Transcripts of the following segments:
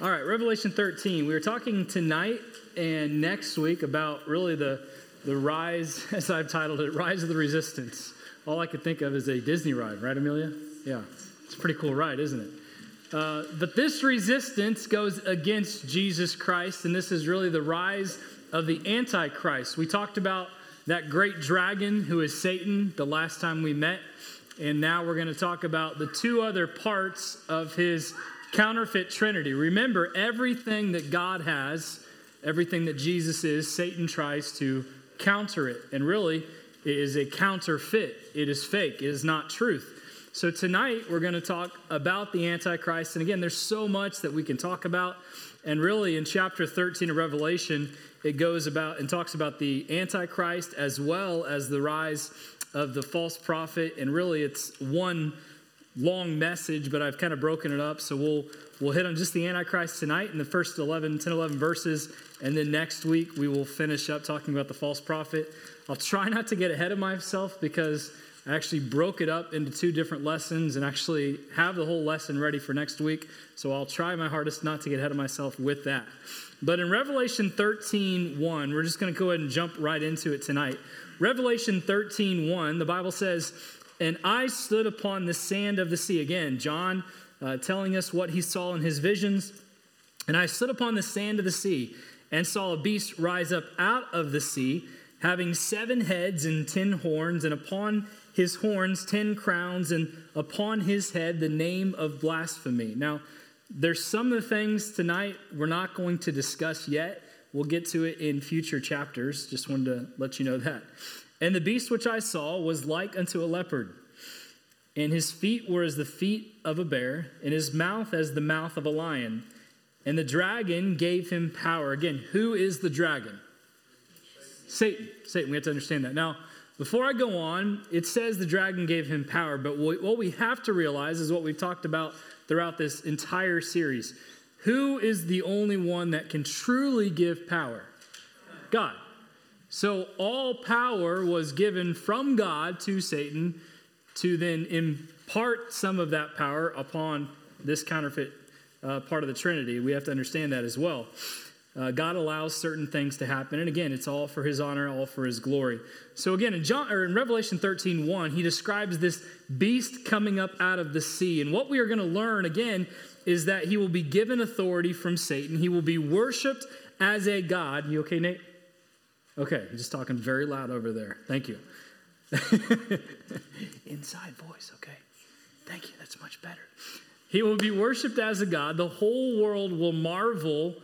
All right, Revelation 13. We were talking tonight and next week about really the, the rise, as I've titled it, Rise of the Resistance. All I could think of is a Disney ride, right, Amelia? Yeah, it's a pretty cool ride, isn't it? Uh, but this resistance goes against Jesus Christ, and this is really the rise of the Antichrist. We talked about that great dragon who is Satan the last time we met, and now we're going to talk about the two other parts of his counterfeit trinity. Remember, everything that God has, everything that Jesus is, Satan tries to counter it. And really, it is a counterfeit, it is fake, it is not truth. So tonight, we're going to talk about the Antichrist. And again, there's so much that we can talk about. And really, in chapter 13 of Revelation, it goes about and talks about the Antichrist as well as the rise of the false prophet. And really, it's one long message, but I've kind of broken it up. So we'll we'll hit on just the Antichrist tonight in the first 11, 10, 11 verses. And then next week, we will finish up talking about the false prophet. I'll try not to get ahead of myself because I actually broke it up into two different lessons and actually have the whole lesson ready for next week. So I'll try my hardest not to get ahead of myself with that. But in Revelation 13 1, we're just going to go ahead and jump right into it tonight. Revelation 13 1, the Bible says, And I stood upon the sand of the sea. Again, John uh, telling us what he saw in his visions. And I stood upon the sand of the sea and saw a beast rise up out of the sea, having seven heads and ten horns, and upon his horns ten crowns, and upon his head the name of blasphemy. Now, there's some of the things tonight we're not going to discuss yet. We'll get to it in future chapters. Just wanted to let you know that. And the beast which I saw was like unto a leopard, and his feet were as the feet of a bear, and his mouth as the mouth of a lion. And the dragon gave him power. Again, who is the dragon? Satan. Satan. We have to understand that. Now, before I go on, it says the dragon gave him power, but what we have to realize is what we've talked about throughout this entire series. Who is the only one that can truly give power? God. So all power was given from God to Satan to then impart some of that power upon this counterfeit uh, part of the Trinity. We have to understand that as well. Uh, God allows certain things to happen, and again, it's all for His honor, all for His glory. So again, in John or in Revelation 13, 1, he describes this beast coming up out of the sea, and what we are going to learn again is that he will be given authority from Satan. He will be worshipped as a god. You okay, Nate? Okay, I'm just talking very loud over there. Thank you. Inside voice, okay. Thank you. That's much better. He will be worshiped as a God. The whole world will marvel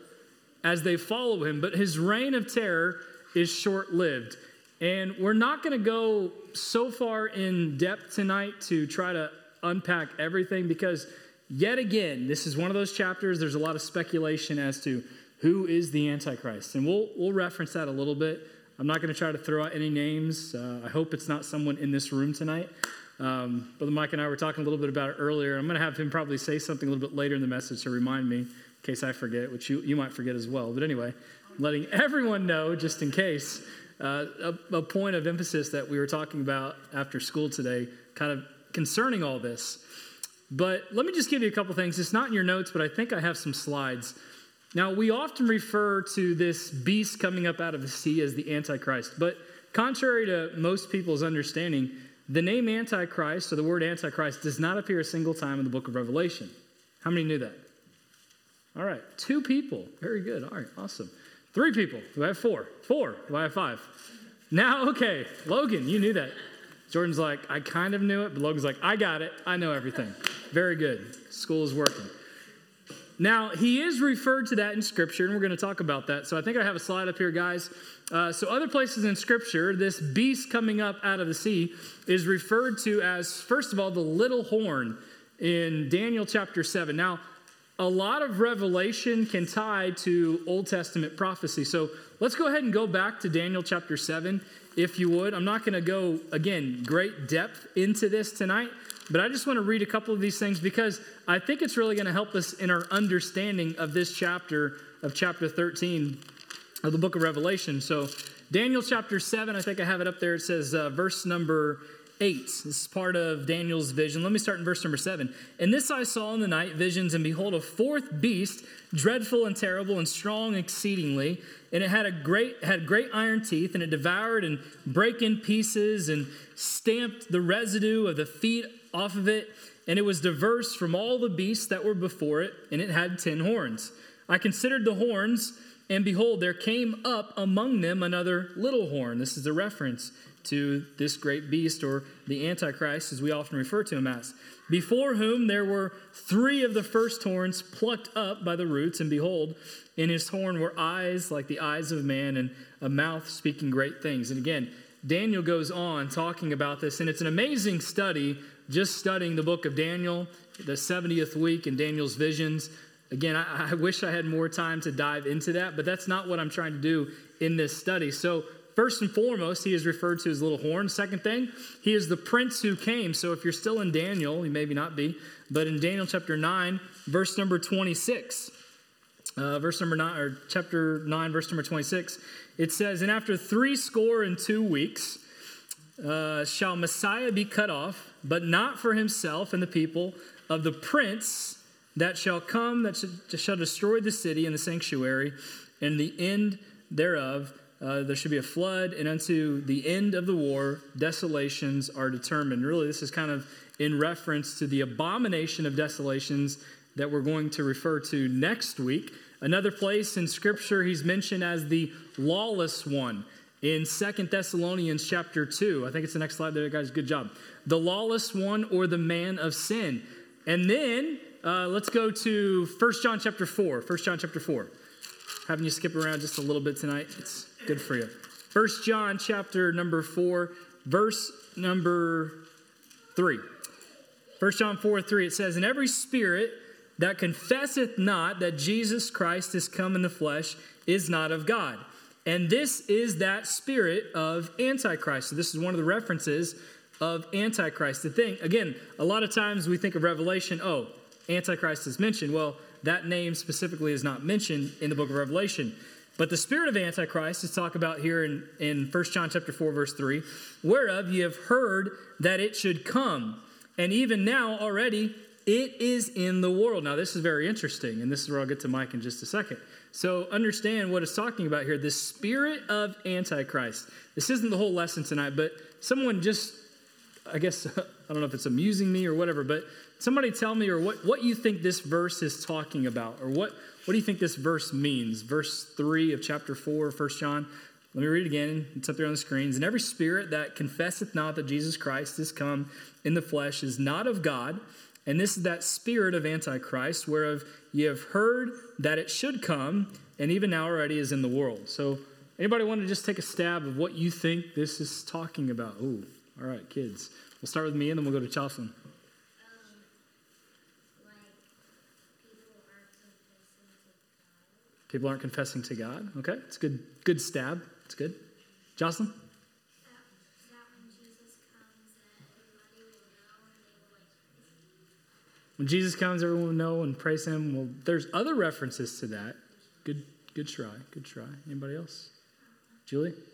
as they follow him, but his reign of terror is short lived. And we're not going to go so far in depth tonight to try to unpack everything because, yet again, this is one of those chapters. There's a lot of speculation as to who is the Antichrist. And we'll, we'll reference that a little bit. I'm not going to try to throw out any names. Uh, I hope it's not someone in this room tonight. Um, Brother Mike and I were talking a little bit about it earlier. I'm going to have him probably say something a little bit later in the message to remind me, in case I forget, which you, you might forget as well. But anyway, letting everyone know, just in case, uh, a, a point of emphasis that we were talking about after school today, kind of concerning all this. But let me just give you a couple things. It's not in your notes, but I think I have some slides. Now, we often refer to this beast coming up out of the sea as the Antichrist, but contrary to most people's understanding, the name Antichrist or the word Antichrist does not appear a single time in the book of Revelation. How many knew that? All right, two people. Very good. All right, awesome. Three people. Do I have four? Four. Do I have five? Now, okay, Logan, you knew that. Jordan's like, I kind of knew it, but Logan's like, I got it. I know everything. Very good. School is working. Now, he is referred to that in Scripture, and we're going to talk about that. So I think I have a slide up here, guys. Uh, so, other places in Scripture, this beast coming up out of the sea is referred to as, first of all, the little horn in Daniel chapter 7. Now, a lot of revelation can tie to Old Testament prophecy. So, let's go ahead and go back to Daniel chapter 7, if you would. I'm not going to go, again, great depth into this tonight. But I just want to read a couple of these things because I think it's really going to help us in our understanding of this chapter of chapter 13 of the book of Revelation. So, Daniel chapter 7, I think I have it up there. It says, uh, verse number 8. This is part of Daniel's vision. Let me start in verse number 7. And this I saw in the night visions, and behold, a fourth beast, dreadful and terrible and strong exceedingly. And it had a great had great iron teeth, and it devoured and brake in pieces and stamped the residue of the feet off of it. And it was diverse from all the beasts that were before it, and it had ten horns. I considered the horns, and behold, there came up among them another little horn. This is a reference to this great beast or the Antichrist, as we often refer to him as, before whom there were three of the first horns plucked up by the roots, and behold, in his horn were eyes like the eyes of man, and a mouth speaking great things. And again, Daniel goes on talking about this, and it's an amazing study just studying the book of Daniel, the 70th week in Daniel's visions. Again, I, I wish I had more time to dive into that, but that's not what I'm trying to do in this study. So, First and foremost, he is referred to as little horn. Second thing, he is the prince who came. So if you're still in Daniel, you maybe not be, but in Daniel chapter 9, verse number 26, uh, verse number 9, or chapter 9, verse number 26, it says, And after three score and two weeks uh, shall Messiah be cut off, but not for himself and the people of the prince that shall come, that shall destroy the city and the sanctuary, and the end thereof uh, there should be a flood, and unto the end of the war, desolations are determined. Really, this is kind of in reference to the abomination of desolations that we're going to refer to next week. Another place in Scripture, he's mentioned as the lawless one in Second Thessalonians chapter 2. I think it's the next slide there, guys. Good job. The lawless one or the man of sin. And then uh, let's go to First John chapter 4. First John chapter 4. Having you skip around just a little bit tonight. It's Good for you. First John chapter number 4, verse number 3. First John 4 3, it says, And every spirit that confesseth not that Jesus Christ is come in the flesh is not of God. And this is that spirit of Antichrist. So, this is one of the references of Antichrist. The thing, again, a lot of times we think of Revelation, oh, Antichrist is mentioned. Well, that name specifically is not mentioned in the book of Revelation. But the spirit of Antichrist is talked about here in, in 1 John chapter 4, verse 3, whereof ye have heard that it should come. And even now already it is in the world. Now, this is very interesting, and this is where I'll get to Mike in just a second. So, understand what it's talking about here the spirit of Antichrist. This isn't the whole lesson tonight, but someone just, I guess, I don't know if it's amusing me or whatever, but somebody tell me or what, what you think this verse is talking about, or what, what do you think this verse means? Verse 3 of chapter 4 of 1 John. Let me read it again. It's up there on the screens. And every spirit that confesseth not that Jesus Christ is come in the flesh is not of God. And this is that spirit of Antichrist, whereof ye have heard that it should come, and even now already is in the world. So, anybody want to just take a stab of what you think this is talking about? Ooh, all right, kids. We'll start with me, and then we'll go to Jocelyn. People aren't confessing to God. Okay, it's good. Good stab. It's good. Jocelyn. When Jesus comes, everyone will know and praise Him. Well, there's other references to that. Good, good try. Good try. Anybody else? Julie. I think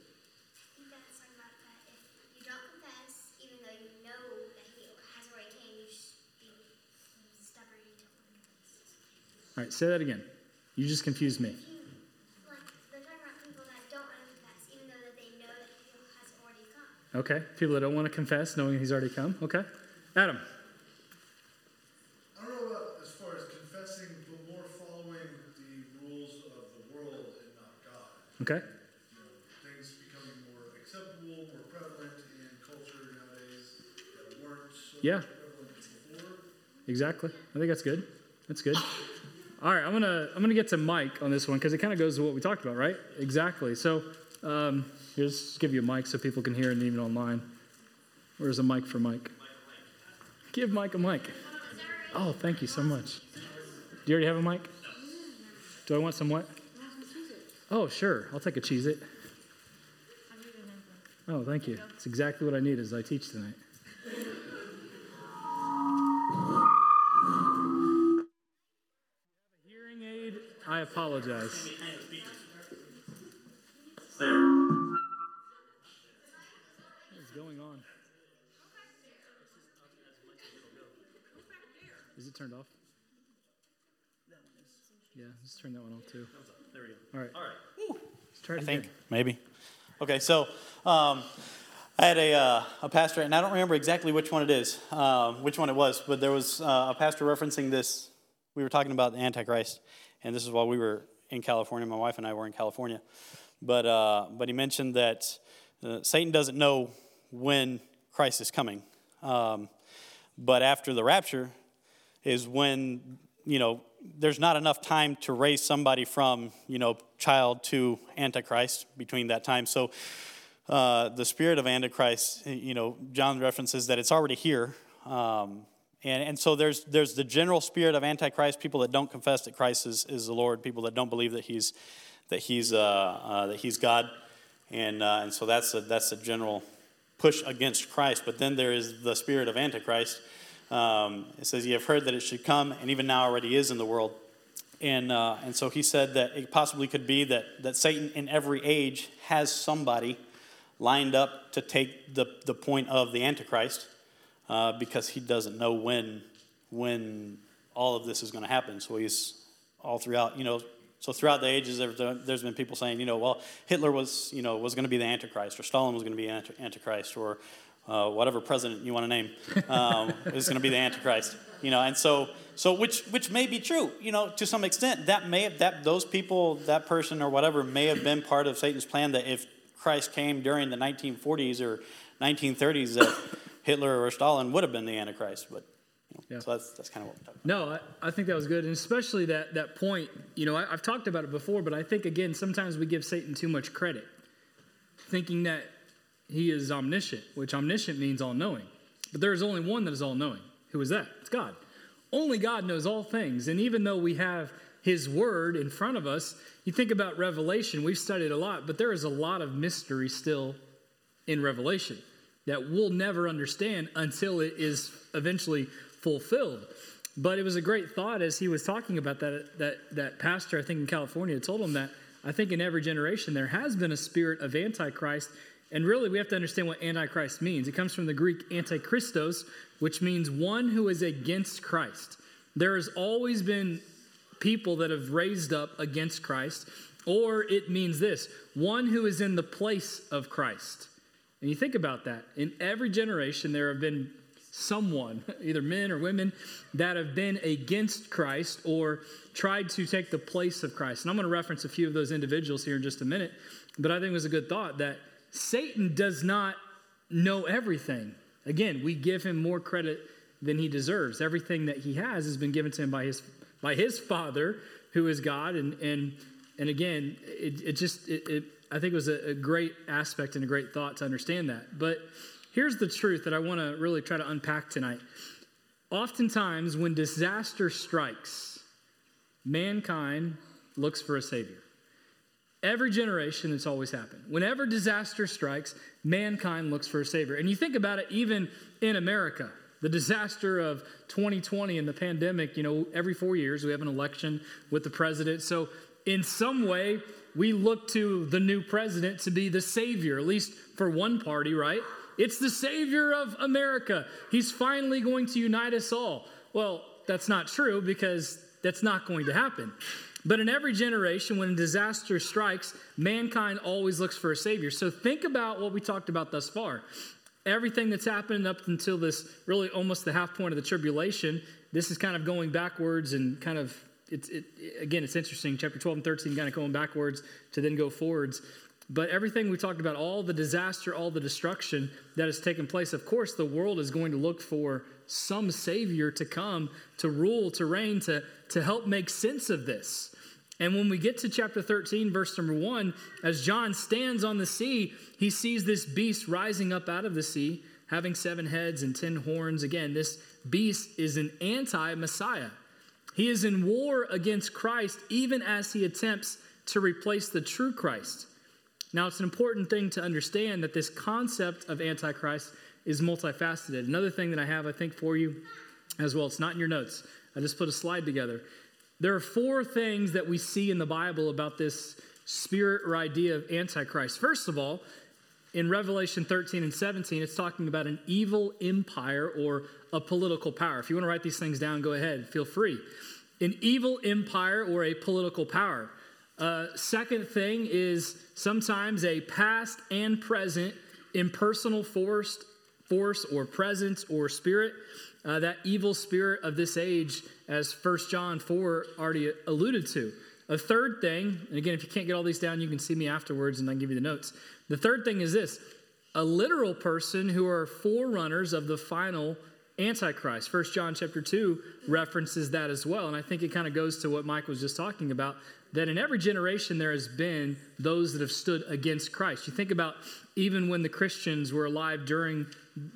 that's like that. If you don't confess, even though you know that he has already come, you should be stubborn, you don't want to confess. All right, say that again. You just confused me. Okay, people that don't want to confess, knowing he's already come. Okay, Adam. I don't know about as far as confessing, but more following the rules of the world and not God. Okay. You know, things becoming more acceptable, more prevalent in culture nowadays that weren't so yeah. prevalent before. Exactly. I think that's good. That's good. All right, I'm gonna I'm gonna get to Mike on this one because it kind of goes to what we talked about, right? Exactly. So um, here's give you a mic so people can hear and even online. Where's a mic for Mike? Give Mike a mic. Oh, thank you so much. Do you already have a mic? Do I want some what? Oh, sure. I'll take a Cheez-It. Oh, thank you. It's exactly what I need as I teach tonight. Hearing aid, I apologize. Turn that one off too. There we go. All right. All right. Let's try it I again. think maybe. Okay, so um, I had a, uh, a pastor, and I don't remember exactly which one it is, um, which one it was, but there was uh, a pastor referencing this. We were talking about the Antichrist, and this is while we were in California. My wife and I were in California, but uh, but he mentioned that uh, Satan doesn't know when Christ is coming, um, but after the rapture is when you know there's not enough time to raise somebody from you know child to antichrist between that time. So uh, the spirit of antichrist you know john references that it's already here. Um, and, and so there's there's the general spirit of antichrist people that don't confess that christ is, is the lord people that don't believe that he's that he's uh, uh, that he's god. And uh, and so that's a that's a general push against christ. But then there is the spirit of antichrist um, it says, You have heard that it should come, and even now already is in the world. And, uh, and so he said that it possibly could be that, that Satan in every age has somebody lined up to take the, the point of the Antichrist uh, because he doesn't know when, when all of this is going to happen. So he's all throughout, you know, so throughout the ages, there, there's been people saying, you know, well, Hitler was, you know, was going to be the Antichrist, or Stalin was going to be anti- Antichrist, or uh, whatever president you want to name um, is going to be the Antichrist. You know, and so so which which may be true. You know, to some extent, that may have, that those people, that person or whatever, may have been part of Satan's plan. That if Christ came during the 1940s or 1930s, that Hitler or Stalin would have been the Antichrist. But Yeah. so that's that's kind of what we're talking about. No, I, I think that was good, and especially that that point. You know, I, I've talked about it before, but I think again sometimes we give Satan too much credit, thinking that he is omniscient, which omniscient means all knowing. But there is only one that is all knowing. Who is that? It's God. Only God knows all things, and even though we have His Word in front of us, you think about Revelation. We've studied a lot, but there is a lot of mystery still in Revelation that we'll never understand until it is eventually fulfilled. But it was a great thought as he was talking about that that that pastor I think in California told him that I think in every generation there has been a spirit of antichrist and really we have to understand what antichrist means. It comes from the Greek antichristos which means one who is against Christ. There has always been people that have raised up against Christ or it means this, one who is in the place of Christ. And you think about that. In every generation, there have been someone, either men or women, that have been against Christ or tried to take the place of Christ. And I'm going to reference a few of those individuals here in just a minute. But I think it was a good thought that Satan does not know everything. Again, we give him more credit than he deserves. Everything that he has has been given to him by his by his Father, who is God. And and and again, it, it just it, it I think it was a, a great aspect and a great thought to understand that. But here's the truth that I want to really try to unpack tonight. Oftentimes, when disaster strikes, mankind looks for a savior. Every generation, it's always happened. Whenever disaster strikes, mankind looks for a savior. And you think about it even in America. The disaster of 2020 and the pandemic, you know, every four years we have an election with the president. So, in some way, we look to the new president to be the savior, at least for one party, right? It's the savior of America. He's finally going to unite us all. Well, that's not true because that's not going to happen. But in every generation, when a disaster strikes, mankind always looks for a savior. So think about what we talked about thus far. Everything that's happened up until this, really almost the half point of the tribulation, this is kind of going backwards and kind of, it's, it, again, it's interesting. Chapter 12 and 13 kind of going backwards to then go forwards. But everything we talked about, all the disaster, all the destruction that has taken place, of course, the world is going to look for some Savior to come, to rule, to reign, to, to help make sense of this. And when we get to chapter 13, verse number 1, as John stands on the sea, he sees this beast rising up out of the sea, having seven heads and ten horns. Again, this beast is an anti Messiah. He is in war against Christ, even as he attempts to replace the true Christ. Now, it's an important thing to understand that this concept of Antichrist is multifaceted. Another thing that I have, I think, for you as well, it's not in your notes. I just put a slide together. There are four things that we see in the Bible about this spirit or idea of Antichrist. First of all, in Revelation 13 and 17, it's talking about an evil empire or a political power. If you want to write these things down, go ahead, feel free. An evil empire or a political power. Uh, second thing is sometimes a past and present impersonal force, force or presence or spirit. Uh, that evil spirit of this age, as 1 John 4 already alluded to. A third thing, and again, if you can't get all these down, you can see me afterwards and I can give you the notes. The third thing is this a literal person who are forerunners of the final antichrist first john chapter 2 references that as well and i think it kind of goes to what mike was just talking about that in every generation there has been those that have stood against christ you think about even when the christians were alive during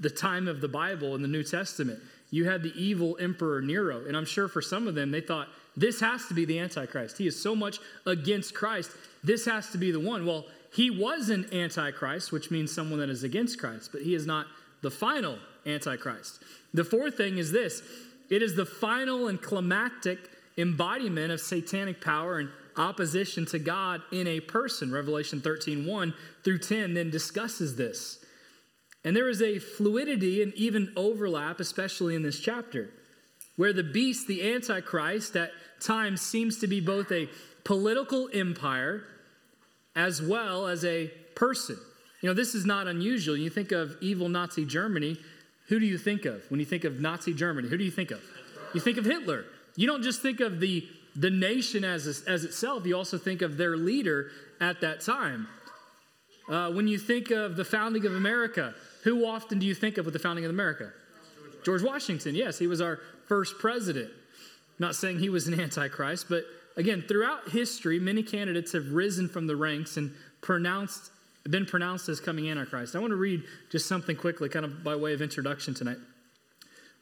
the time of the bible in the new testament you had the evil emperor nero and i'm sure for some of them they thought this has to be the antichrist he is so much against christ this has to be the one well he was an antichrist, which means someone that is against Christ, but he is not the final antichrist. The fourth thing is this it is the final and climactic embodiment of satanic power and opposition to God in a person. Revelation 13 1 through 10 then discusses this. And there is a fluidity and even overlap, especially in this chapter, where the beast, the Antichrist, at times seems to be both a political empire as well as a person. You know, this is not unusual. You think of evil Nazi Germany, who do you think of when you think of Nazi Germany? Who do you think of? You think of Hitler. You don't just think of the, the nation as, as itself, you also think of their leader at that time. Uh, when you think of the founding of America, who often do you think of with the founding of America? George Washington, yes, he was our first president. Not saying he was an antichrist, but again, throughout history, many candidates have risen from the ranks and pronounced, been pronounced as coming Antichrist. I want to read just something quickly, kind of by way of introduction tonight.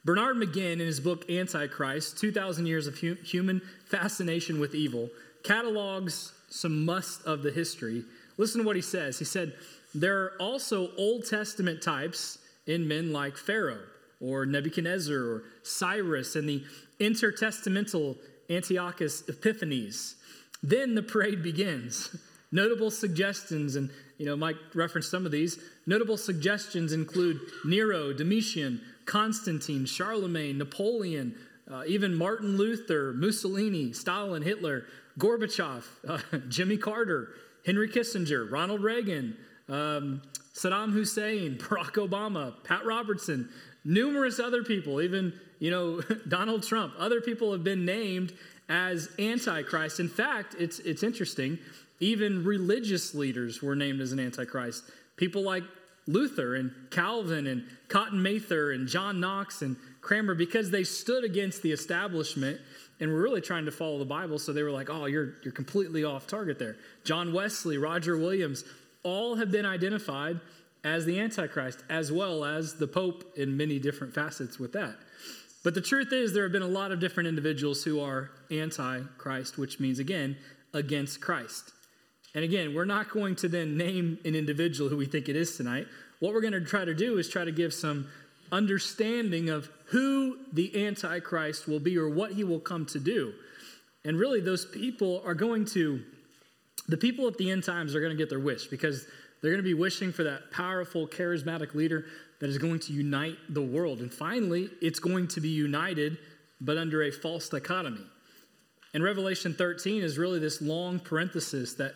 Bernard McGinn, in his book Antichrist 2,000 Years of Human Fascination with Evil, catalogs some must of the history. Listen to what he says. He said, There are also Old Testament types in men like Pharaoh or Nebuchadnezzar or Cyrus and the intertestamental Antiochus Epiphanes. Then the parade begins. Notable suggestions, and you know, Mike referenced some of these. Notable suggestions include Nero, Domitian, Constantine, Charlemagne, Napoleon, uh, even Martin Luther, Mussolini, Stalin, Hitler, Gorbachev, uh, Jimmy Carter, Henry Kissinger, Ronald Reagan, um, Saddam Hussein, Barack Obama, Pat Robertson, numerous other people, even you know, Donald Trump, other people have been named as antichrist. In fact, it's, it's interesting, even religious leaders were named as an antichrist. People like Luther and Calvin and Cotton Mather and John Knox and Cranmer, because they stood against the establishment and were really trying to follow the Bible. So they were like, oh, you're, you're completely off target there. John Wesley, Roger Williams, all have been identified as the Antichrist, as well as the Pope in many different facets with that. But the truth is, there have been a lot of different individuals who are Antichrist, which means, again, against Christ. And again, we're not going to then name an individual who we think it is tonight. What we're going to try to do is try to give some understanding of who the Antichrist will be or what he will come to do. And really, those people are going to, the people at the end times are going to get their wish because they're going to be wishing for that powerful, charismatic leader that is going to unite the world. And finally, it's going to be united, but under a false dichotomy. And Revelation 13 is really this long parenthesis that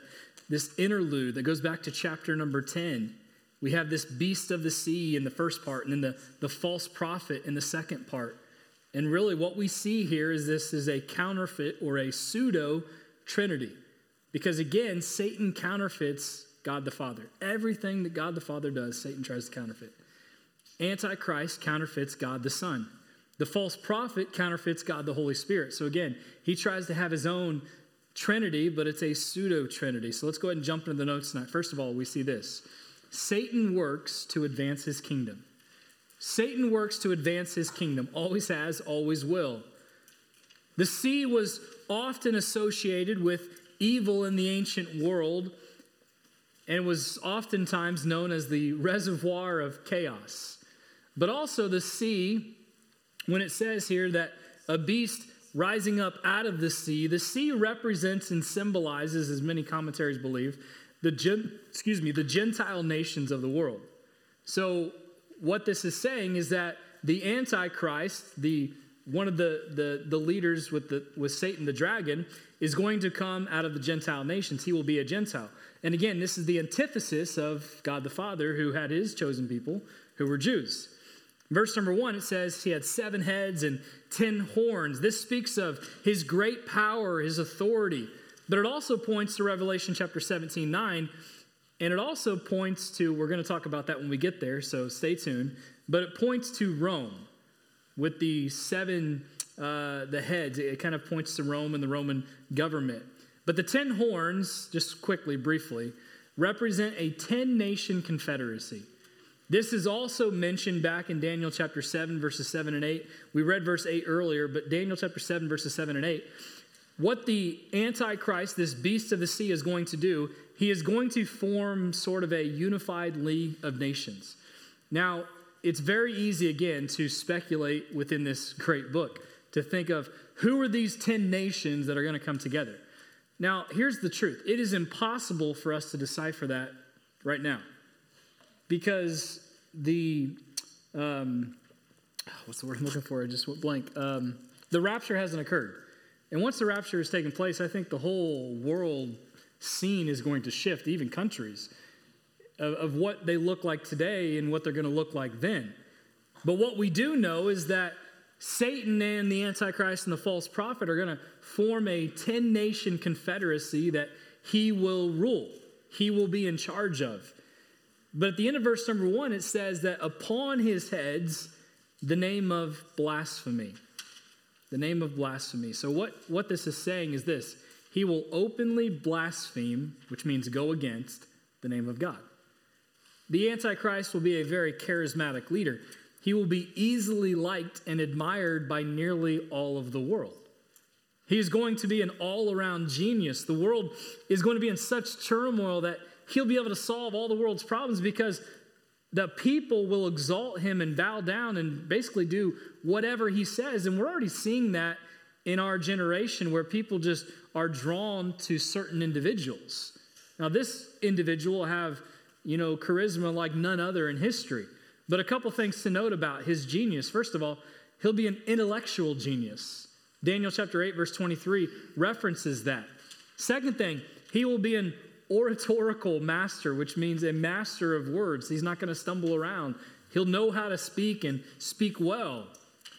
this interlude that goes back to chapter number 10. We have this beast of the sea in the first part, and then the, the false prophet in the second part. And really, what we see here is this is a counterfeit or a pseudo trinity. Because again, Satan counterfeits God the Father. Everything that God the Father does, Satan tries to counterfeit. Antichrist counterfeits God the Son. The false prophet counterfeits God the Holy Spirit. So again, he tries to have his own Trinity, but it's a pseudo Trinity. So let's go ahead and jump into the notes tonight. First of all, we see this Satan works to advance his kingdom. Satan works to advance his kingdom, always has, always will. The sea was often associated with evil in the ancient world and was oftentimes known as the reservoir of chaos. But also the sea, when it says here that a beast rising up out of the sea, the sea represents and symbolizes, as many commentaries believe, the gen, excuse me, the Gentile nations of the world. So what this is saying is that the Antichrist, the one of the, the, the leaders with, the, with Satan the dragon, is going to come out of the Gentile nations. He will be a Gentile. And again, this is the antithesis of God the Father, who had his chosen people, who were Jews. Verse number one, it says he had seven heads and ten horns. This speaks of his great power, his authority. But it also points to Revelation chapter 17, 9. And it also points to, we're going to talk about that when we get there, so stay tuned. But it points to Rome with the seven, uh, the heads. It kind of points to Rome and the Roman government. But the ten horns, just quickly, briefly, represent a 10 nation confederacy. This is also mentioned back in Daniel chapter 7, verses 7 and 8. We read verse 8 earlier, but Daniel chapter 7, verses 7 and 8. What the Antichrist, this beast of the sea, is going to do, he is going to form sort of a unified league of nations. Now, it's very easy, again, to speculate within this great book, to think of who are these 10 nations that are going to come together. Now, here's the truth it is impossible for us to decipher that right now because the um, what's the word I'm looking for? I just went blank. Um, the rapture hasn't occurred, and once the rapture has taken place, I think the whole world scene is going to shift, even countries, of, of what they look like today and what they're going to look like then. But what we do know is that Satan and the Antichrist and the false prophet are going to form a 10 nation confederacy that he will rule, he will be in charge of. But at the end of verse number one, it says that upon his heads, the name of blasphemy. The name of blasphemy. So, what, what this is saying is this He will openly blaspheme, which means go against the name of God. The Antichrist will be a very charismatic leader. He will be easily liked and admired by nearly all of the world. He is going to be an all around genius. The world is going to be in such turmoil that he'll be able to solve all the world's problems because the people will exalt him and bow down and basically do whatever he says. And we're already seeing that in our generation where people just are drawn to certain individuals. Now, this individual will have, you know, charisma like none other in history. But a couple things to note about his genius. First of all, he'll be an intellectual genius. Daniel chapter 8, verse 23 references that. Second thing, he will be an oratorical master, which means a master of words. He's not going to stumble around. He'll know how to speak and speak well.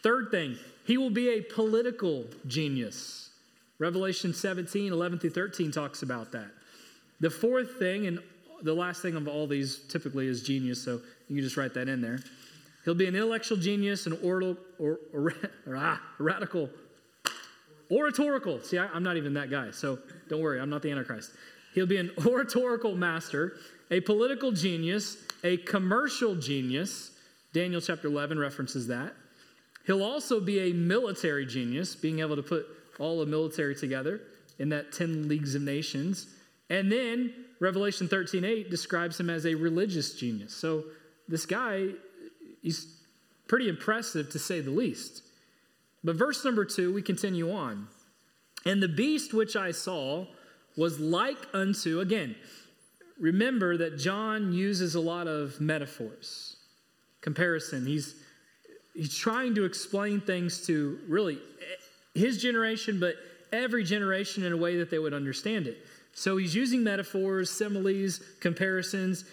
Third thing, he will be a political genius. Revelation 17, 11 through 13 talks about that. The fourth thing, and the last thing of all these typically is genius, so you can just write that in there. He'll be an intellectual genius, an oral, or, or, or ah, radical, oratorical. See, I, I'm not even that guy, so don't worry, I'm not the Antichrist. He'll be an oratorical master, a political genius, a commercial genius. Daniel chapter 11 references that. He'll also be a military genius, being able to put all the military together in that 10 leagues of nations. And then Revelation 13 8 describes him as a religious genius. So this guy, he's pretty impressive to say the least. But verse number two, we continue on. And the beast which I saw was like unto, again, remember that John uses a lot of metaphors, comparison. He's, he's trying to explain things to really his generation, but every generation in a way that they would understand it. So he's using metaphors, similes, comparisons.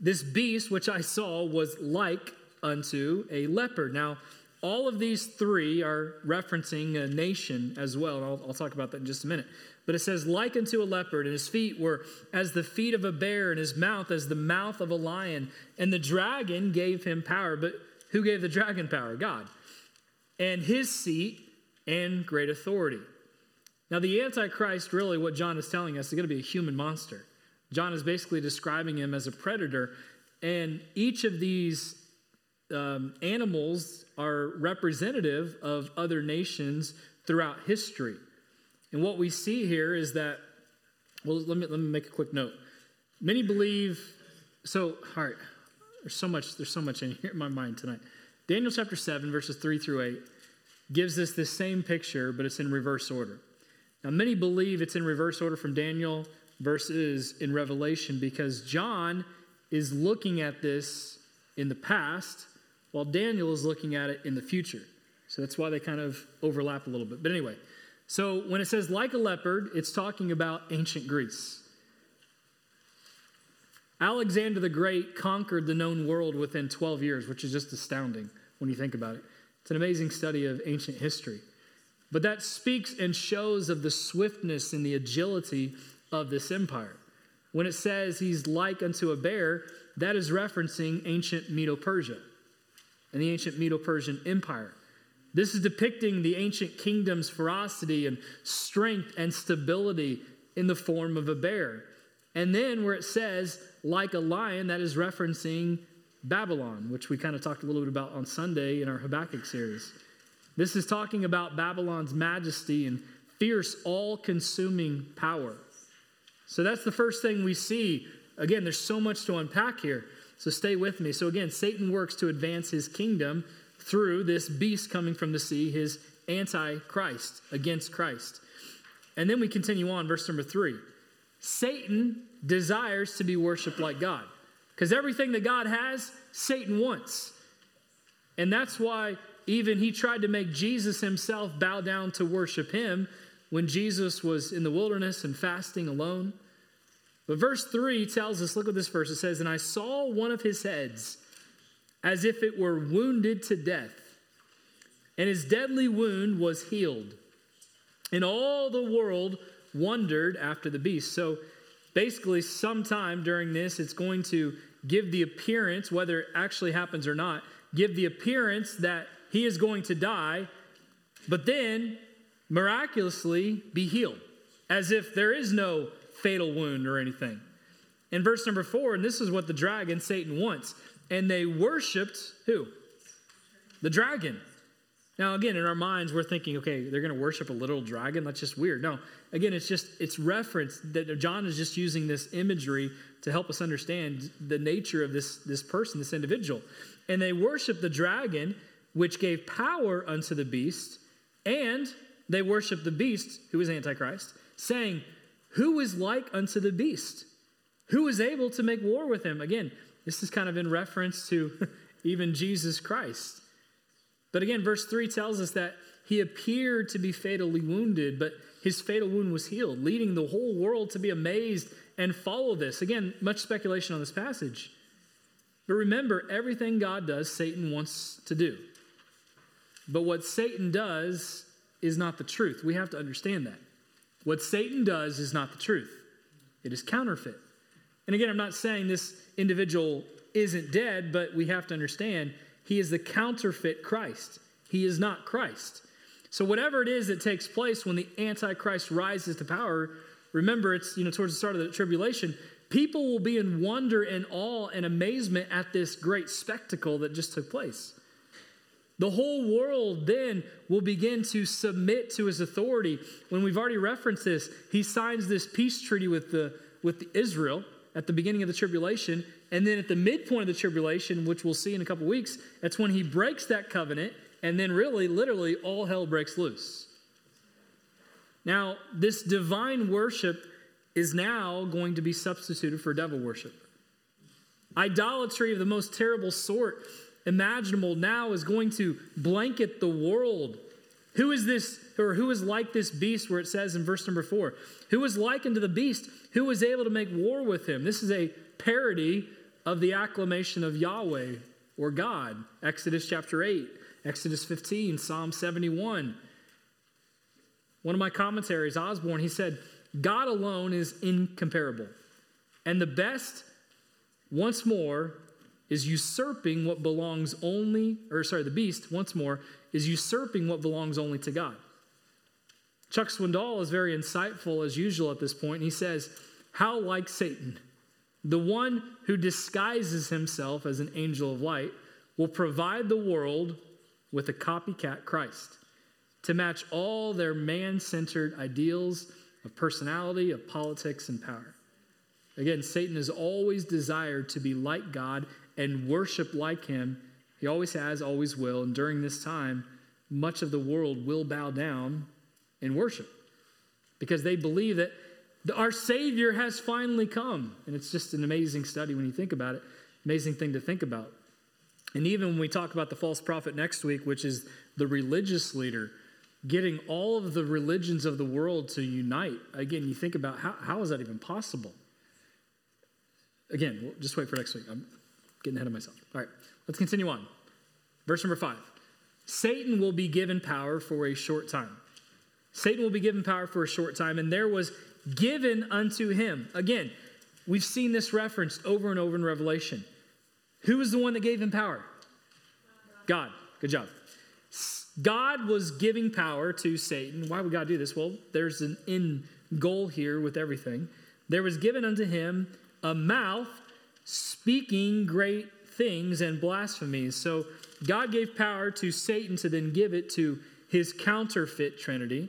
This beast, which I saw, was like unto a leopard. Now, all of these three are referencing a nation as well, and I'll, I'll, talk about that in just a minute. But it says, like unto a leopard, and his feet were as the feet of a bear, and his mouth as the mouth of a lion. And the dragon gave him power. But who gave the dragon power? God. And his seat and great authority. Now, the Antichrist, really, what John is telling us, is going to be a human monster. John is basically describing him as a predator. And each of these um, animals are representative of other nations throughout history. And what we see here is that, well, let me, let me make a quick note. Many believe, so, all right, there's so much, there's so much in here in my mind tonight. Daniel chapter 7, verses 3 through 8, gives us this same picture, but it's in reverse order. Now, many believe it's in reverse order from Daniel verses in Revelation because John is looking at this in the past while Daniel is looking at it in the future. So that's why they kind of overlap a little bit. But anyway, so when it says like a leopard, it's talking about ancient Greece. Alexander the Great conquered the known world within 12 years, which is just astounding when you think about it. It's an amazing study of ancient history. But that speaks and shows of the swiftness and the agility of this empire. When it says he's like unto a bear, that is referencing ancient Medo Persia and the ancient Medo Persian Empire. This is depicting the ancient kingdom's ferocity and strength and stability in the form of a bear. And then where it says, like a lion, that is referencing Babylon, which we kind of talked a little bit about on Sunday in our Habakkuk series. This is talking about Babylon's majesty and fierce, all consuming power. So that's the first thing we see. Again, there's so much to unpack here. So stay with me. So again, Satan works to advance his kingdom through this beast coming from the sea, his antichrist against Christ. And then we continue on, verse number three. Satan desires to be worshiped like God. Because everything that God has, Satan wants. And that's why even he tried to make Jesus himself bow down to worship him when Jesus was in the wilderness and fasting alone. But verse 3 tells us look at this verse. It says, And I saw one of his heads as if it were wounded to death, and his deadly wound was healed. And all the world wondered after the beast. So basically, sometime during this, it's going to give the appearance, whether it actually happens or not, give the appearance that he is going to die, but then miraculously be healed, as if there is no fatal wound or anything. In verse number four, and this is what the dragon, Satan, wants. And they worshiped who? The dragon. Now, again, in our minds, we're thinking, okay, they're going to worship a little dragon. That's just weird. No, again, it's just, it's reference that John is just using this imagery to help us understand the nature of this, this person, this individual. And they worship the dragon, which gave power unto the beast, and they worshiped the beast, who is Antichrist, saying, Who is like unto the beast? Who is able to make war with him? Again, this is kind of in reference to even Jesus Christ. But again, verse 3 tells us that he appeared to be fatally wounded, but his fatal wound was healed, leading the whole world to be amazed and follow this. Again, much speculation on this passage. But remember, everything God does, Satan wants to do. But what Satan does is not the truth. We have to understand that. What Satan does is not the truth, it is counterfeit. And again, I'm not saying this individual isn't dead, but we have to understand he is the counterfeit Christ. He is not Christ. So whatever it is that takes place when the Antichrist rises to power, remember it's you know towards the start of the tribulation, people will be in wonder and awe and amazement at this great spectacle that just took place. The whole world then will begin to submit to his authority. When we've already referenced this, he signs this peace treaty with the with Israel at the beginning of the tribulation. And then at the midpoint of the tribulation, which we'll see in a couple weeks, that's when he breaks that covenant. And then, really, literally, all hell breaks loose. Now, this divine worship is now going to be substituted for devil worship. Idolatry of the most terrible sort imaginable now is going to blanket the world. Who is this, or who is like this beast, where it says in verse number four, who is likened to the beast? Who was able to make war with him? This is a parody of the acclamation of Yahweh or God. Exodus chapter 8, Exodus 15, Psalm 71. One of my commentaries, Osborne, he said, God alone is incomparable. And the best, once more, is usurping what belongs only, or sorry, the beast, once more, is usurping what belongs only to God. Chuck Swindoll is very insightful as usual at this point. He says, How like Satan, the one who disguises himself as an angel of light, will provide the world with a copycat Christ to match all their man centered ideals of personality, of politics, and power. Again, Satan has always desired to be like God and worship like him. He always has, always will. And during this time, much of the world will bow down and worship because they believe that Our Savior has finally come. And it's just an amazing study when you think about it, amazing thing to think about. And even when we talk about the false prophet next week, which is the religious leader, getting all of the religions of the world to unite, again, you think about how, how is that even possible? Again, just wait for next week. I'm getting ahead of myself. All right, let's continue on. Verse number five Satan will be given power for a short time. Satan will be given power for a short time, and there was given unto him. Again, we've seen this referenced over and over in Revelation. Who was the one that gave him power? God. Good job. God was giving power to Satan. Why would God do this? Well, there's an end goal here with everything. There was given unto him a mouth speaking great things and blasphemies. So God gave power to Satan to then give it to his counterfeit trinity.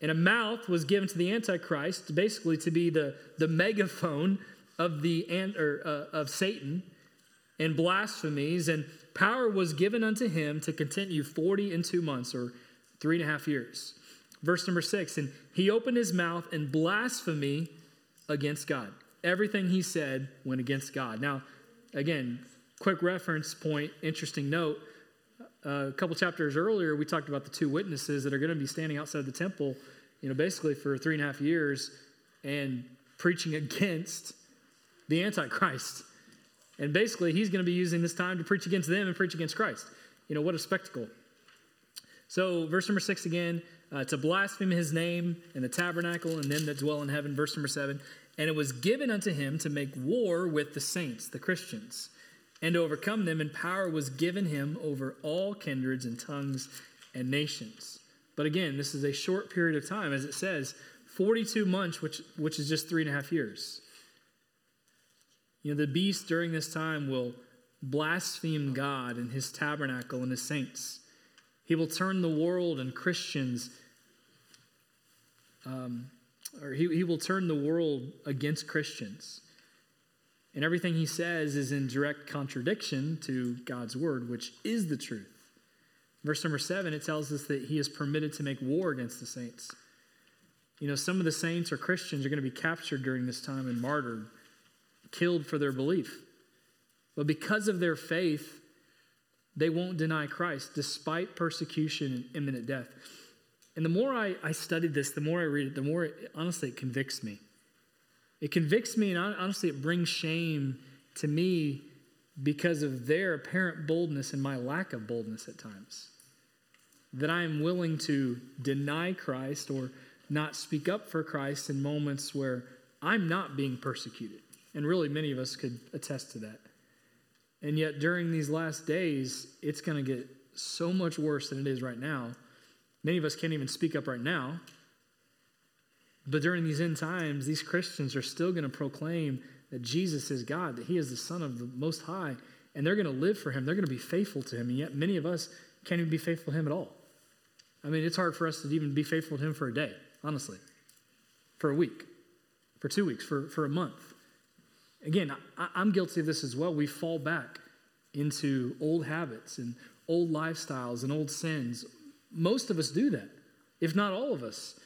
And a mouth was given to the Antichrist, basically to be the, the megaphone of, the, or, uh, of Satan and blasphemies. And power was given unto him to continue 40 and two months, or three and a half years. Verse number six, and he opened his mouth in blasphemy against God. Everything he said went against God. Now, again, quick reference point, interesting note. Uh, a couple chapters earlier, we talked about the two witnesses that are going to be standing outside the temple, you know, basically for three and a half years and preaching against the Antichrist. And basically, he's going to be using this time to preach against them and preach against Christ. You know, what a spectacle. So, verse number six again uh, to blaspheme his name and the tabernacle and them that dwell in heaven. Verse number seven. And it was given unto him to make war with the saints, the Christians, and to overcome them, and power was given him over all kindreds and tongues and nations. But again, this is a short period of time, as it says, 42 months, which, which is just three and a half years. You know, the beast during this time will blaspheme God and his tabernacle and his saints. He will turn the world and Christians, um, or he, he will turn the world against Christians. And everything he says is in direct contradiction to God's word, which is the truth. Verse number seven, it tells us that he is permitted to make war against the saints. You know, some of the saints or Christians are going to be captured during this time and martyred killed for their belief. But because of their faith, they won't deny Christ despite persecution and imminent death. And the more I, I studied this, the more I read it, the more it, honestly it convicts me. It convicts me, and honestly, it brings shame to me because of their apparent boldness and my lack of boldness at times. That I am willing to deny Christ or not speak up for Christ in moments where I'm not being persecuted. And really, many of us could attest to that. And yet, during these last days, it's going to get so much worse than it is right now. Many of us can't even speak up right now. But during these end times, these Christians are still going to proclaim that Jesus is God, that He is the Son of the Most High, and they're going to live for Him. They're going to be faithful to Him. And yet, many of us can't even be faithful to Him at all. I mean, it's hard for us to even be faithful to Him for a day, honestly, for a week, for two weeks, for, for a month. Again, I, I'm guilty of this as well. We fall back into old habits and old lifestyles and old sins. Most of us do that, if not all of us.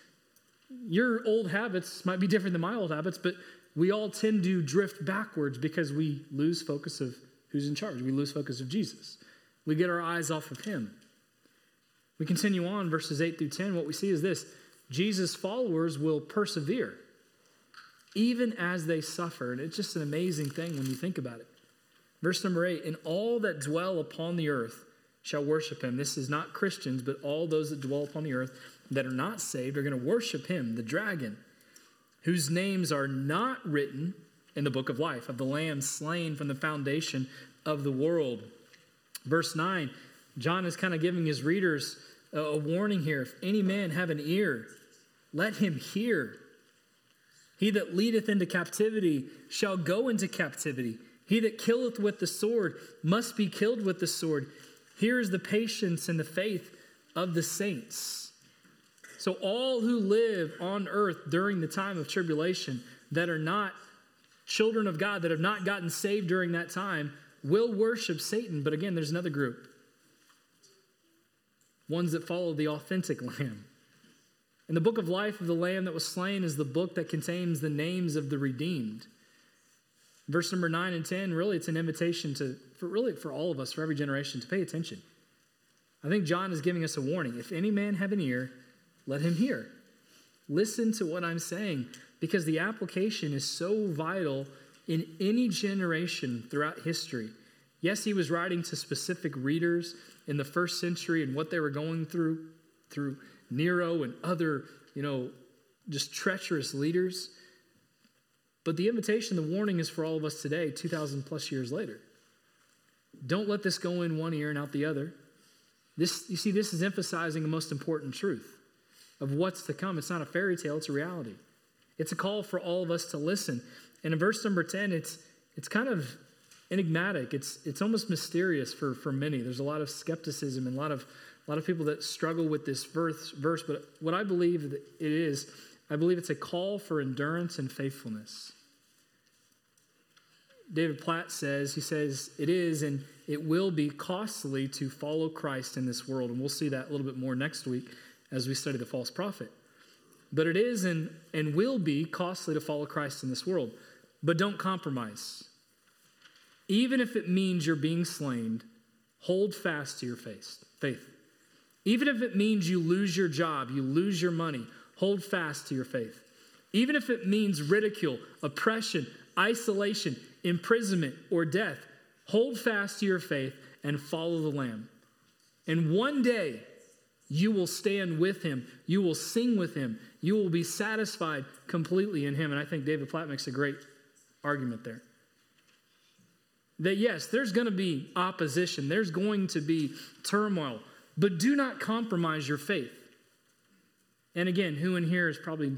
Your old habits might be different than my old habits, but we all tend to drift backwards because we lose focus of who's in charge. We lose focus of Jesus. We get our eyes off of him. We continue on, verses 8 through 10. What we see is this Jesus' followers will persevere even as they suffer. And It's just an amazing thing when you think about it. Verse number eight, and all that dwell upon the earth shall worship him. This is not Christians, but all those that dwell upon the earth that are not saved are going to worship him, the dragon, whose names are not written in the book of life, of the Lamb slain from the foundation of the world. Verse 9, John is kind of giving his readers a warning here. If any man have an ear, let him hear he that leadeth into captivity shall go into captivity. He that killeth with the sword must be killed with the sword. Here is the patience and the faith of the saints. So, all who live on earth during the time of tribulation that are not children of God, that have not gotten saved during that time, will worship Satan. But again, there's another group ones that follow the authentic Lamb. And the book of life of the Lamb that was slain is the book that contains the names of the redeemed. Verse number 9 and 10, really, it's an invitation to, for really for all of us, for every generation, to pay attention. I think John is giving us a warning. If any man have an ear, let him hear. Listen to what I'm saying because the application is so vital in any generation throughout history. Yes, he was writing to specific readers in the first century and what they were going through, through Nero and other, you know, just treacherous leaders. But the invitation, the warning is for all of us today, 2,000 plus years later. Don't let this go in one ear and out the other. This, you see, this is emphasizing the most important truth of what's to come. It's not a fairy tale, it's a reality. It's a call for all of us to listen. And in verse number 10, it's, it's kind of enigmatic. It's, it's almost mysterious for, for many. There's a lot of skepticism and a lot of, a lot of people that struggle with this verse, verse. But what I believe it is, I believe it's a call for endurance and faithfulness. David Platt says, he says, it is and it will be costly to follow Christ in this world. And we'll see that a little bit more next week as we study the false prophet. But it is and, and will be costly to follow Christ in this world. But don't compromise. Even if it means you're being slain, hold fast to your faith. faith. Even if it means you lose your job, you lose your money, hold fast to your faith. Even if it means ridicule, oppression, isolation, imprisonment, or death, hold fast to your faith and follow the Lamb. And one day, you will stand with him. You will sing with him. You will be satisfied completely in him. And I think David Platt makes a great argument there. That yes, there's going to be opposition, there's going to be turmoil, but do not compromise your faith. And again, who in here has probably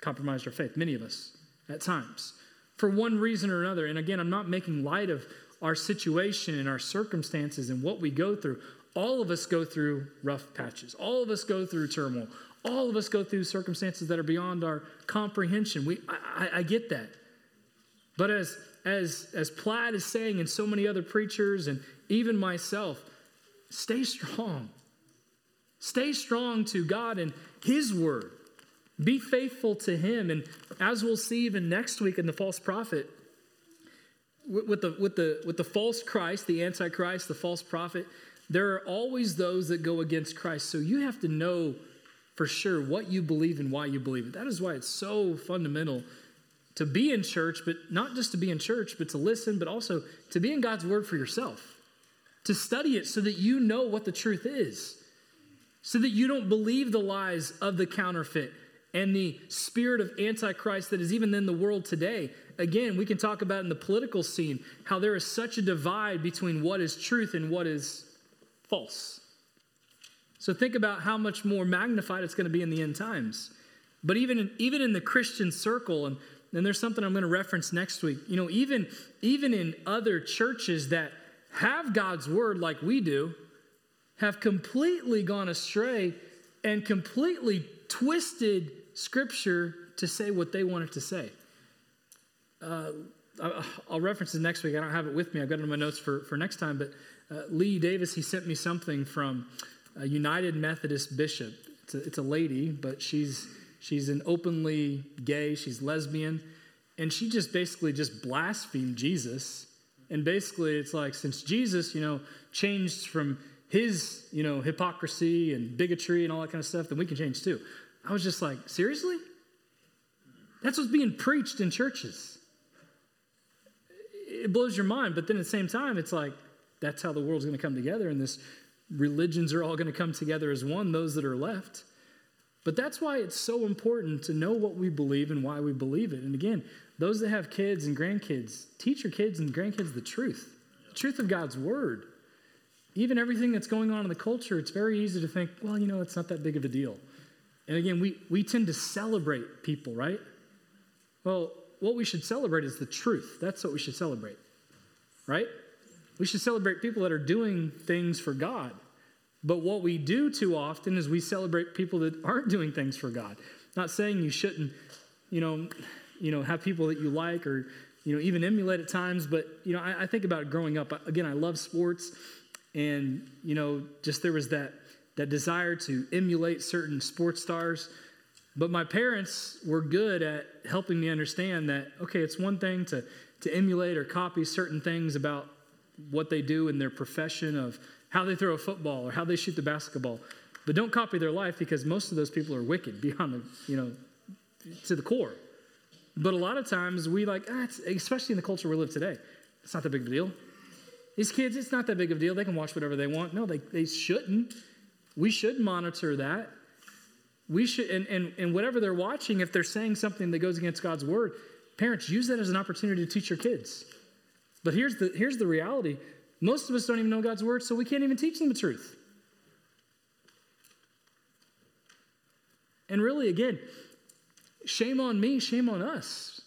compromised our faith? Many of us at times, for one reason or another. And again, I'm not making light of our situation and our circumstances and what we go through. All of us go through rough patches. All of us go through turmoil. All of us go through circumstances that are beyond our comprehension. We, I, I, I get that. But as, as, as Platt is saying, and so many other preachers, and even myself, stay strong. Stay strong to God and His Word. Be faithful to Him. And as we'll see even next week in the false prophet, with the, with the, with the false Christ, the Antichrist, the false prophet, there are always those that go against Christ. So you have to know for sure what you believe and why you believe it. That is why it's so fundamental to be in church, but not just to be in church, but to listen, but also to be in God's word for yourself, to study it so that you know what the truth is, so that you don't believe the lies of the counterfeit and the spirit of antichrist that is even in the world today. Again, we can talk about in the political scene how there is such a divide between what is truth and what is false. So think about how much more magnified it's going to be in the end times. But even in, even in the Christian circle, and, and there's something I'm going to reference next week, you know, even, even in other churches that have God's word like we do, have completely gone astray and completely twisted scripture to say what they want it to say. Uh, I'll reference it next week. I don't have it with me. I've got it in my notes for, for next time, but uh, Lee Davis, he sent me something from a United Methodist bishop. It's a, it's a lady, but she's, she's an openly gay, she's lesbian, and she just basically just blasphemed Jesus. And basically, it's like, since Jesus, you know, changed from his, you know, hypocrisy and bigotry and all that kind of stuff, then we can change too. I was just like, seriously? That's what's being preached in churches. It blows your mind, but then at the same time, it's like, that's how the world's going to come together, and this religions are all going to come together as one, those that are left. But that's why it's so important to know what we believe and why we believe it. And again, those that have kids and grandkids, teach your kids and grandkids the truth, the truth of God's word. Even everything that's going on in the culture, it's very easy to think, well, you know, it's not that big of a deal. And again, we, we tend to celebrate people, right? Well, what we should celebrate is the truth. That's what we should celebrate, right? We should celebrate people that are doing things for God. But what we do too often is we celebrate people that aren't doing things for God. Not saying you shouldn't, you know, you know, have people that you like or, you know, even emulate at times. But, you know, I, I think about growing up. Again, I love sports. And, you know, just there was that, that desire to emulate certain sports stars. But my parents were good at helping me understand that, okay, it's one thing to, to emulate or copy certain things about what they do in their profession of how they throw a football or how they shoot the basketball. But don't copy their life because most of those people are wicked beyond the, you know, to the core. But a lot of times we like, ah, especially in the culture we live today, it's not that big of a deal. These kids, it's not that big of a deal. They can watch whatever they want. No, they, they shouldn't. We should monitor that. We should, and, and, and whatever they're watching, if they're saying something that goes against God's word, parents use that as an opportunity to teach your kids. But here's the, here's the reality most of us don't even know God's word, so we can't even teach them the truth. And really, again, shame on me, shame on us.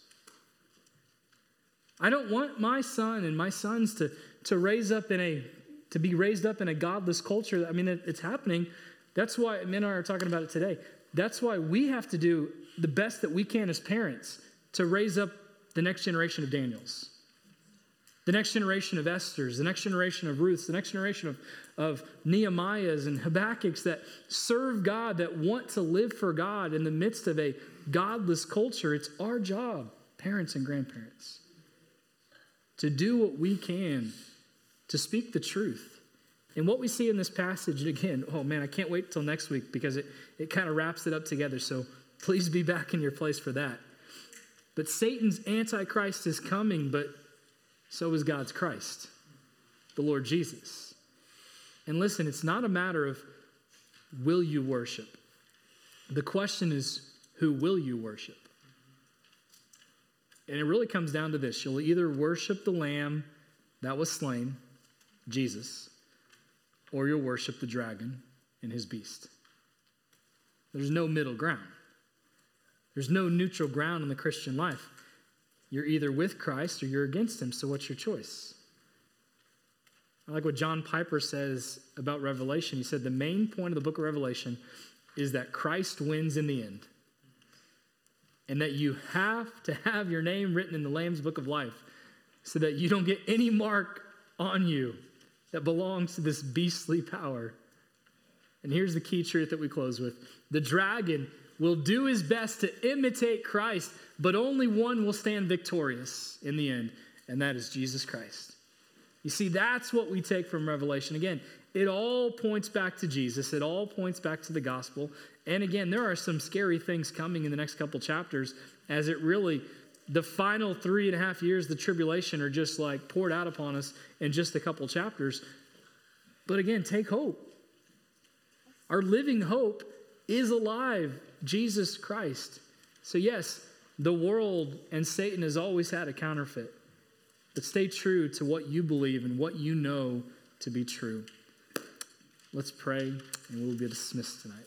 I don't want my son and my sons to, to raise up in a to be raised up in a godless culture. I mean, it, it's happening. That's why men are talking about it today. That's why we have to do the best that we can as parents to raise up the next generation of Daniels, the next generation of Esther's, the next generation of Ruth's, the next generation of, of Nehemiah's and Habakkuk's that serve God, that want to live for God in the midst of a godless culture. It's our job, parents and grandparents, to do what we can to speak the truth. And what we see in this passage, again, oh man, I can't wait till next week because it, it kind of wraps it up together. So please be back in your place for that. But Satan's Antichrist is coming, but so is God's Christ, the Lord Jesus. And listen, it's not a matter of will you worship? The question is, who will you worship? And it really comes down to this you'll either worship the Lamb that was slain, Jesus, or you'll worship the dragon and his beast. There's no middle ground. There's no neutral ground in the Christian life. You're either with Christ or you're against him, so what's your choice? I like what John Piper says about Revelation. He said the main point of the book of Revelation is that Christ wins in the end. And that you have to have your name written in the Lamb's book of life so that you don't get any mark on you that belongs to this beastly power. And here's the key truth that we close with the dragon will do his best to imitate Christ, but only one will stand victorious in the end, and that is Jesus Christ. You see, that's what we take from Revelation. Again, it all points back to Jesus, it all points back to the gospel. And again, there are some scary things coming in the next couple chapters as it really the final three and a half years, the tribulation, are just like poured out upon us in just a couple chapters. But again, take hope. Our living hope is alive, Jesus Christ. So, yes, the world and Satan has always had a counterfeit. But stay true to what you believe and what you know to be true. Let's pray, and we'll be dismissed tonight.